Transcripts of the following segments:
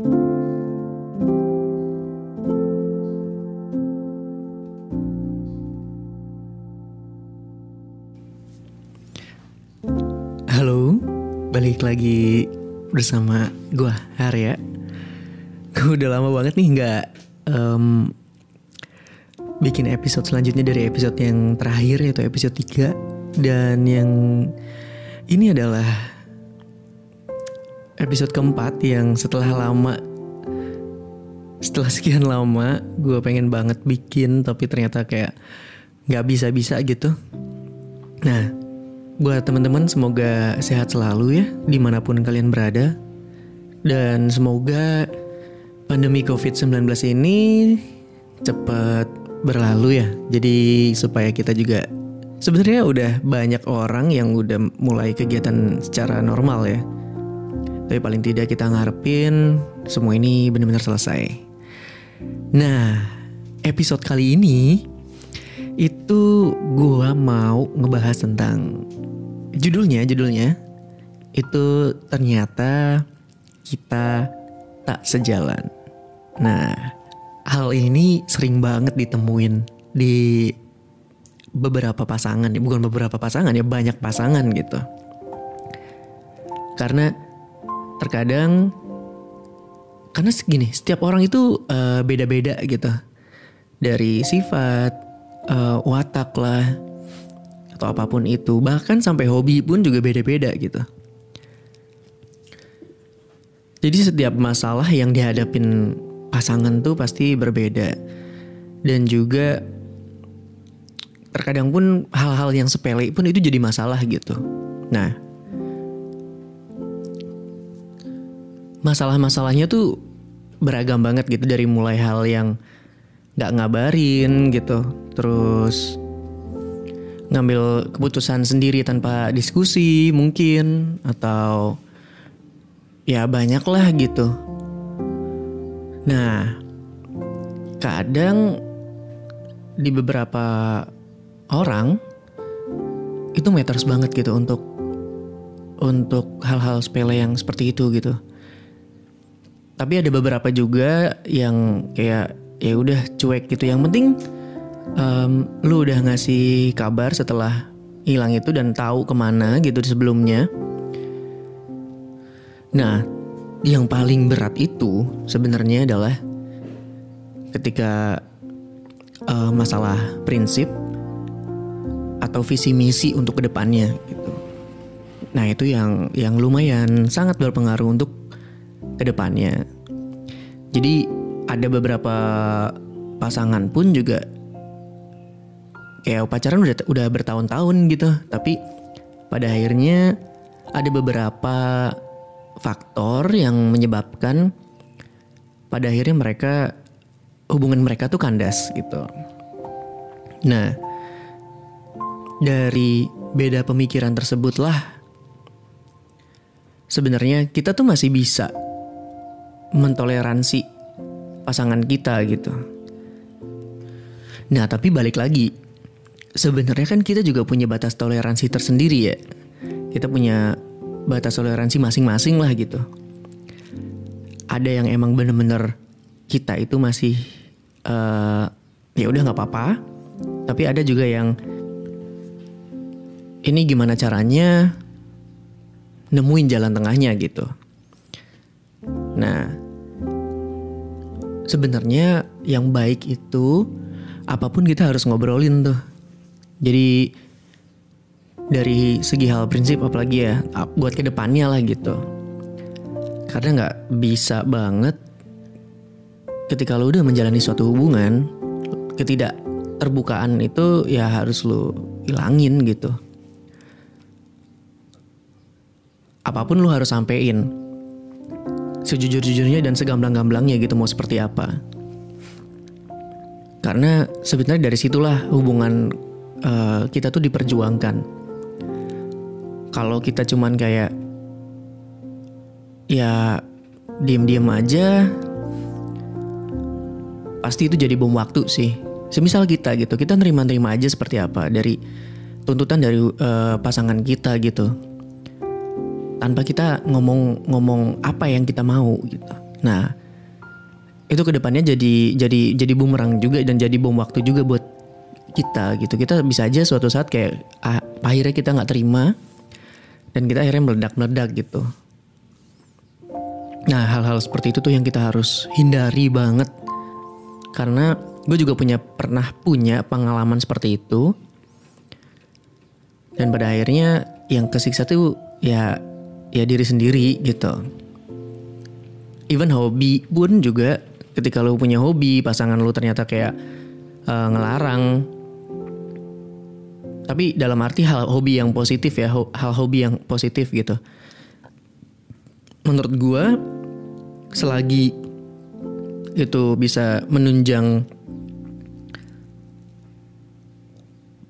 Halo, balik lagi bersama gua Arya. Gue udah lama banget nih nggak em, bikin episode selanjutnya dari episode yang terakhir yaitu episode 3 dan yang ini adalah episode keempat yang setelah lama setelah sekian lama gue pengen banget bikin tapi ternyata kayak nggak bisa-bisa gitu. Nah, buat teman-teman semoga sehat selalu ya di mana pun kalian berada dan semoga pandemi COVID-19 ini cepat berlalu ya. Jadi supaya kita juga sebenarnya udah banyak orang yang udah mulai kegiatan secara normal ya. Tapi paling tidak kita ngarepin semua ini benar-benar selesai. Nah, episode kali ini itu gua mau ngebahas tentang judulnya judulnya itu ternyata kita tak sejalan. Nah, hal ini sering banget ditemuin di beberapa pasangan, ya bukan beberapa pasangan ya banyak pasangan gitu. Karena terkadang karena segini setiap orang itu eh, beda-beda gitu. Dari sifat eh, watak lah atau apa pun itu. Bahkan sampai hobi pun juga beda-beda gitu. Jadi setiap masalah yang dihadapin pasangan tuh pasti berbeda. Dan juga terkadang pun hal-hal yang sepele pun itu jadi masalah gitu. Nah masalah-masalahnya tuh beragam banget gitu dari mulai hal yang nggak ngabarin gitu terus ngambil keputusan sendiri tanpa diskusi mungkin atau ya banyak lah gitu. Nah kadang di beberapa orang itu matters banget gitu untuk untuk hal-hal sepele yang seperti itu gitu tapi ada beberapa juga yang kayak ya udah cuek gitu. Yang penting em, lu udah ngasih kabar setelah hilang itu dan tahu ke mana gitu sebelumnya. Nah yang paling berat itu sebenarnya adalah ketika eh, masalah prinsip atau visi misi untuk ke depannya gitu. Nah itu yang yang lumayan sangat berpengaruh untuk ke depannya. Jadi ada beberapa pasangan pun juga kayak pacaran udah udah bertahun-tahun gitu, tapi pada akhirnya ada beberapa faktor yang menyebabkan pada akhirnya mereka hubungan mereka tuh kandas gitu. Nah, dari beda pemikiran tersebutlah sebenarnya kita tuh masih bisa mentoleransi pasangan kita gitu. Nah, tapi balik lagi. Sebenarnya kan kita juga punya batas toleransi tersendiri ya. Kita punya batas toleransi masing-masing lah gitu. Ada yang emang bener-bener kita itu masih eh ya udah nggak apa-apa. Tapi ada juga yang ini gimana caranya nemuin jalan tengahnya gitu. Nah, sebenarnya yang baik itu apa pun kita harus ngobrolin tuh. Jadi dari segi hal prinsip apalagi ya buat ke depannya lah gitu. Karena nggak bisa banget ketika lo udah menjalani suatu hubungan ketidakterbukaan itu ya harus lo hilangin gitu. Apa pun lo harus sampein sejujur-jujurnya dan segamblang-gamblangnya gitu mau seperti apa. Karena sebenarnya dari situlah hubungan eh, kita tuh diperjuangkan. Kalau kita cuman kayak ya diem-diem aja, pasti itu jadi bom waktu sih. Semisal kita gitu, kita nerima-nerima aja seperti apa dari tuntutan dari eh, pasangan kita gitu tanpa kita ngomong-ngomong apa yang kita mau gitu. Nah, itu ke depannya jadi jadi jadi bumerang juga dan jadi bom waktu juga buat kita gitu. Kita bisa aja suatu saat kayak ah, akhirnya kita nggak terima dan kita akhirnya meledak-meledak gitu. Nah, hal-hal seperti itu tuh yang kita harus hindari banget. Karena gue juga punya pernah punya pengalaman seperti itu. Dan pada akhirnya yang kesiksa tuh ya ya diri sendiri gitu. Even hobi pun juga ketika lo punya hobi, pasangan lo ternyata kayak uh, ngelarang. Tapi dalam arti hal hobi yang positif ya, hal hobi yang positif gitu menurut gue selagi itu bisa menunjang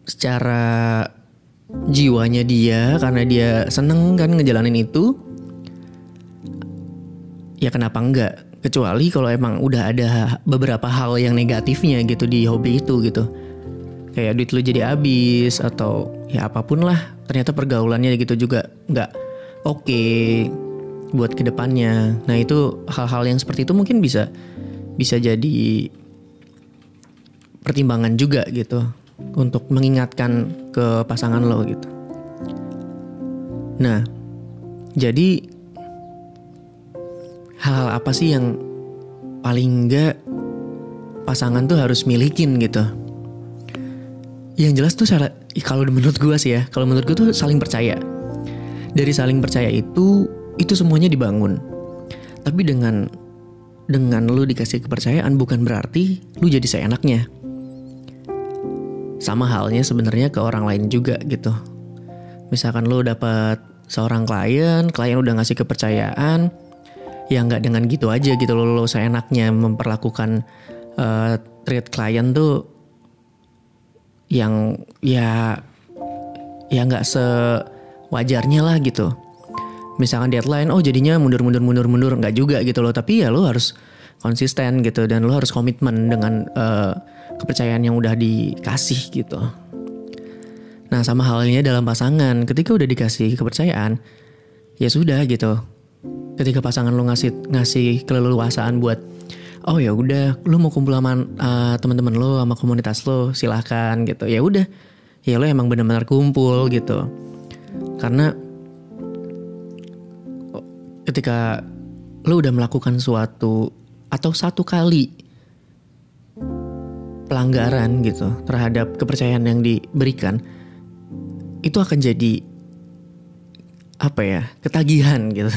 secara jiwanya dia karena dia seneng kan ngejalanin itu ya kenapa enggak kecuali kalau emang udah ada beberapa hal yang negatifnya gitu di hobi itu gitu kayak duit lu jadi habis atau ya apa pun lah ternyata pergaulannya gitu juga nggak oke okay buat ke depannya. Nah itu hal-hal yang seperti itu mungkin bisa bisa jadi pertimbangan juga gitu untuk mengingatkan ke pasangan lo gitu. Nah jadi hal-hal apa sih yang paling enggak pasangan tuh harus milikin gitu? Yang jelas tuh kalau menurut gue sih ya, kalau menurut gue tuh saling percaya. Dari saling percaya itu itu semuanya dibangun. Tapi dengan dengan lu dikasih kepercayaan bukan berarti lu jadi seenaknya. Sama halnya sebenarnya ke orang lain juga gitu. Misalkan lu dapat seorang klien, klien udah ngasih kepercayaan, ya nggak dengan gitu aja gitu lo, lo seenaknya memperlakukan uh, treat klien tuh yang ya ya nggak sewajarnya lah gitu misalkan deadline oh jadinya mundur mundur mundur mundur nggak juga gitu loh tapi ya lo harus konsisten gitu dan lo harus komitmen dengan uh, kepercayaan yang udah dikasih gitu. Nah sama halnya dalam pasangan ketika udah dikasih kepercayaan ya sudah gitu. Ketika pasangan lo ngasih ngasih keleluasaan buat oh ya udah lo mau kumpul sama uh, teman-teman lo sama komunitas lo silahkan gitu. Ya udah ya lo emang benar-benar kumpul gitu. Karena ketika lo udah melakukan suatu atau satu kali pelanggaran gitu terhadap kepercayaan yang diberikan itu akan jadi apa ya ketagihan gitu.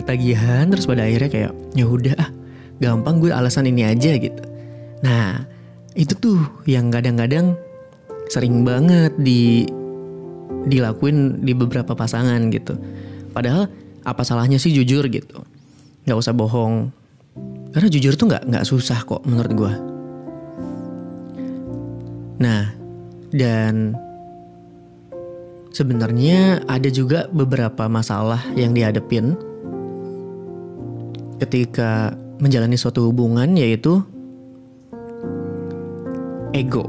Ketagihan terus pada akhirnya kayak ya udah ah gampang gue alasan ini aja gitu. Nah itu tuh yang kadang-kadang sering banget di dilakuin di beberapa pasangan gitu. Padahal apa salahnya sih jujur gitu? Nggak usah bohong. Karena jujur tuh nggak nggak susah kok menurut gue nah dan sebenarnya ada juga beberapa masalah yang dihadapin ketika menjalani suatu hubungan yaitu ego.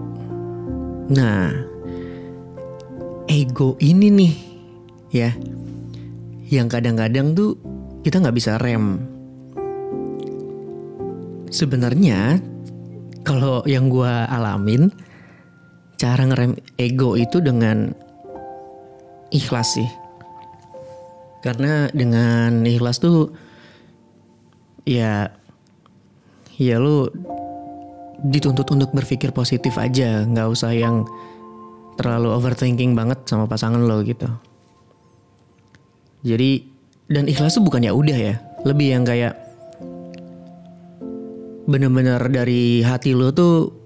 Nah, ego ini nih ya yang kadang-kadang tuh kita nggak bisa rem. Sebenarnya kalau yang gue alamin cara ngerem ego itu dengan ikhlas sih. Karena dengan ikhlas tuh ya ya lu dituntut untuk berpikir positif aja, nggak usah yang terlalu overthinking banget sama pasangan lo gitu. Jadi dan ikhlas tuh bukan ya udah ya, lebih yang kayak bener-bener dari hati lo tuh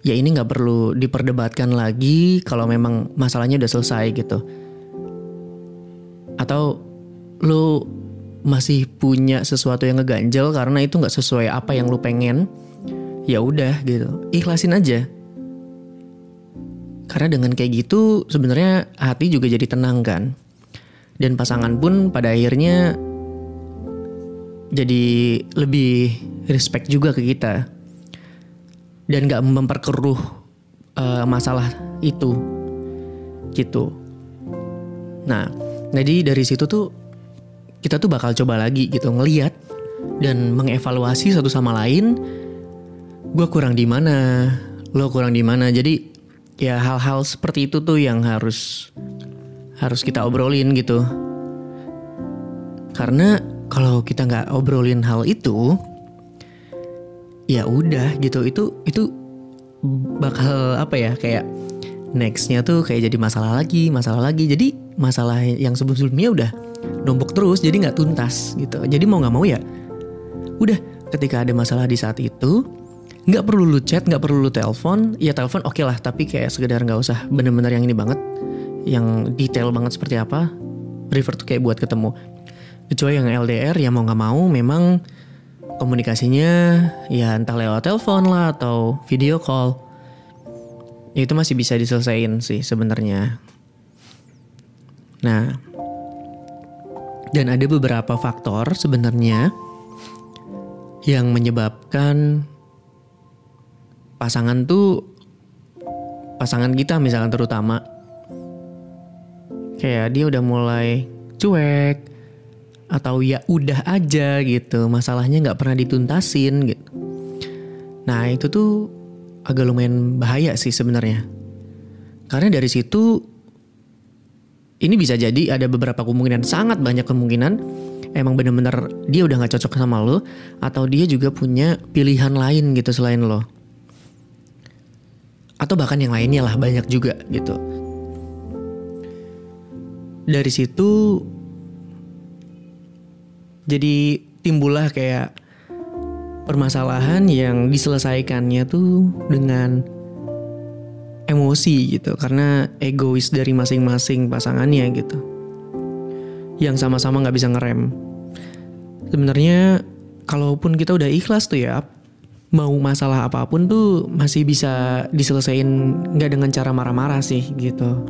ya ini nggak perlu diperdebatkan lagi kalau memang masalahnya udah selesai gitu. Atau lo masih punya sesuatu yang ngeganjel karena itu nggak sesuai apa yang lo pengen, ya udah gitu, ikhlasin aja. Karena dengan kayak gitu sebenarnya hati juga jadi tenang kan dan pasangan pun pada akhirnya jadi lebih respect juga ke kita dan gak memperkeruh uh, masalah itu. Gitu. Nah jadi dari situ tuh kita tuh bakal coba lagi gitu ngeliat dan mengevaluasi satu sama lain gue kurang di mana lo kurang di mana. Jadi ya hal-hal seperti itu tuh yang harus harus kita obrolin gitu. Karena kalau kita nggak obrolin hal itu ya udah gitu itu itu bakal apa ya kayak nextnya tuh kayak jadi masalah lagi masalah lagi. Jadi masalah yang sebelum-sebelumnya udah numpuk terus jadi nggak tuntas gitu. Jadi mau nggak mau ya udah ketika ada masalah di saat itu nggak perlu lu chat nggak perlu lu telepon. Ya telepon oke okay lah tapi kayak sekedar nggak usah bener-bener yang ini banget yang detail banget seperti apa prefer tuh kayak buat ketemu. Kecuali yang LDR ya mau nggak mau memang komunikasinya ya entah lewat telepon lah atau video call. Itu masih bisa diselesaikan sih sebenarnya. Nah dan ada beberapa faktor sebenarnya yang menyebabkan pasangan tuh pasangan kita misalkan terutama kayak dia udah mulai cuek atau ya udah aja gitu masalahnya nggak pernah dituntasin gitu. Nah itu tuh agak lumayan bahaya sih sebenarnya. Karena dari situ ini bisa jadi ada beberapa kemungkinan sangat banyak kemungkinan emang bener-bener dia udah nggak cocok sama lo atau dia juga punya pilihan lain gitu selain lo. Atau bahkan yang lainnya lah banyak juga gitu. Dari situ jadi timbullah kayak permasalahan yang diselesaikannya tuh dengan emosi gitu. Karena egois dari masing-masing pasangannya gitu. Yang sama-sama nggak bisa ngerem. Sebenarnya kalaupun kita udah ikhlas tuh ya mau masalah apa pun tuh masih bisa diselesaikan nggak dengan cara marah-marah sih gitu.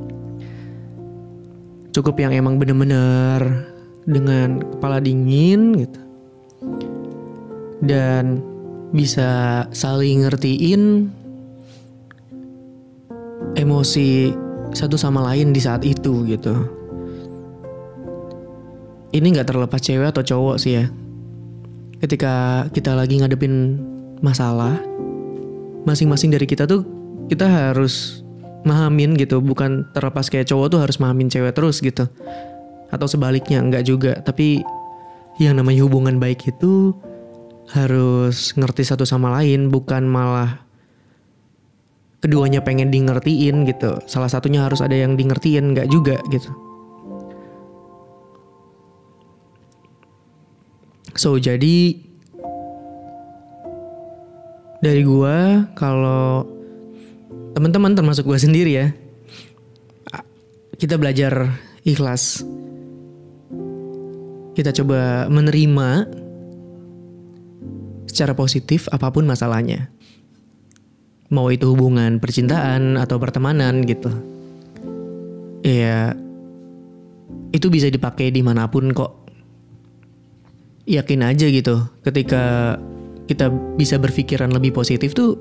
Cukup yang emang bener-bener dengan kepala dingin gitu. Dan bisa saling ngertiin emosi satu sama lain di saat itu gitu. Ini nggak terlepas cewek atau cowok sih ya. Ketika kita lagi ngadepin masalah masing-masing dari kita tuh kita harus mahamin gitu. Bukan terlepas kayak cowok tuh harus mahamin cewek terus gitu atau sebaliknya enggak juga. Tapi yang namanya hubungan baik itu harus ngerti satu sama lain bukan malah keduanya pengen di ngertiin gitu. Salah satunya harus ada yang di ngertiin nggak juga gitu. So jadi dari gua kalau teman-teman termasuk gua sendiri ya kita belajar ikhlas kita coba menerima secara positif apa pun masalahnya. Mau itu hubungan percintaan atau pertemanan gitu. Ya, itu bisa dipakai di mana pun kok. Yakin aja gitu, ketika kita bisa berpikiran lebih positif tuh,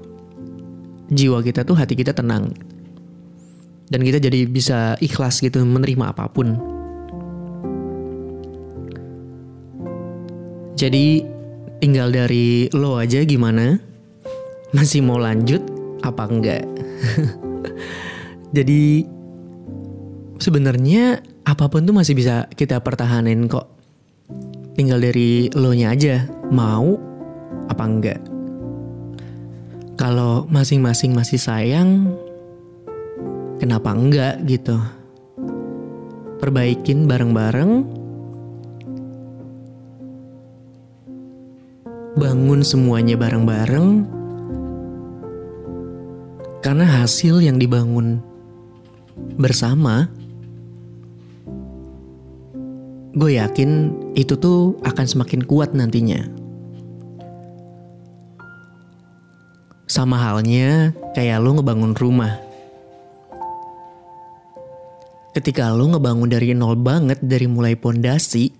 jiwa kita tuh hati kita tenang. Dan kita jadi bisa ikhlas gitu menerima apa pun. Jadi tinggal dari lo aja gimana? Masih mau lanjut apa enggak? Jadi sebenarnya apa pun tuh masih bisa kita pertahanin kok. Tinggal dari lo nya aja mau apa enggak. Kalau masing-masing masih sayang, kenapa enggak gitu? Perbaikin bareng-bareng bangun semuanya bareng-bareng. Karena hasil yang dibangun bersama gue yakin itu tuh akan semakin kuat nantinya. Sama halnya kayak lo ngebangun rumah. Ketika lo ngebangun dari nol banget dari mulai pondasi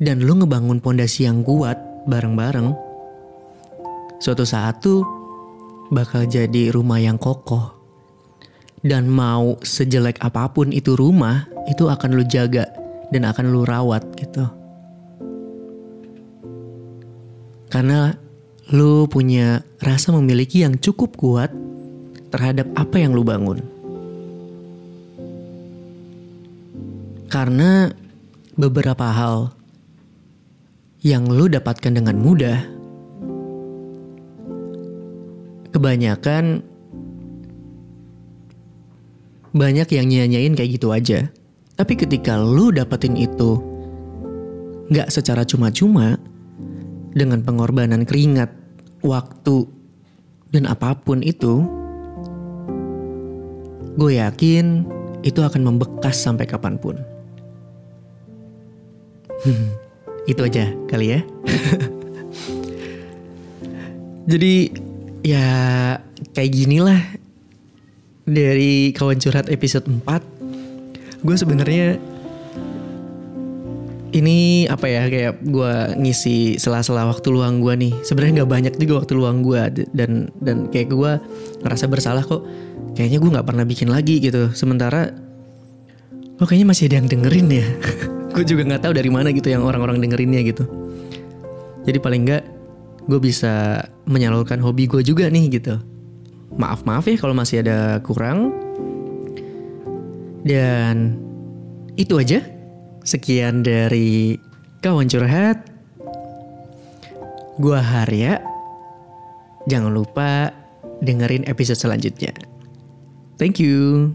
dan lo ngebangun pondasi yang kuat bareng-bareng, suatu saat tuh bakal jadi rumah yang kokoh. Dan mau sejelek apa pun itu rumah, itu akan lu jaga dan akan lu rawat gitu. Karena lu punya rasa memiliki yang cukup kuat terhadap apa yang lu bangun. Karena beberapa hal yang lu dapatkan dengan mudah, kebanyakan banyak yang nyanyain kayak gitu aja. Tapi ketika lu dapetin itu nggak secara cuma-cuma, dengan pengorbanan keringat, waktu, dan apa pun itu, gue yakin itu akan membekas sampai kapan pun. itu aja kali ya. Jadi ya kayak ginilah. Dari kawan curhat episode 4 gue sebenarnya ini apa ya kayak gue ngisi sela-sela waktu luang gue nih. Sebenarnya nggak banyak juga waktu luang gue dan dan kayak gue ngerasa bersalah kok. Kayaknya gue nggak pernah bikin lagi gitu. Sementara kok kayaknya masih ada yang dengerin ya gue juga nggak tahu dari mana gitu yang orang-orang dengerinnya gitu. Jadi paling nggak gue bisa menyalurkan hobi gue juga nih gitu. Maaf maaf ya kalau masih ada kurang. Dan itu aja. Sekian dari kawan curhat. Gua Harya jangan lupa dengerin episode selanjutnya. Thank you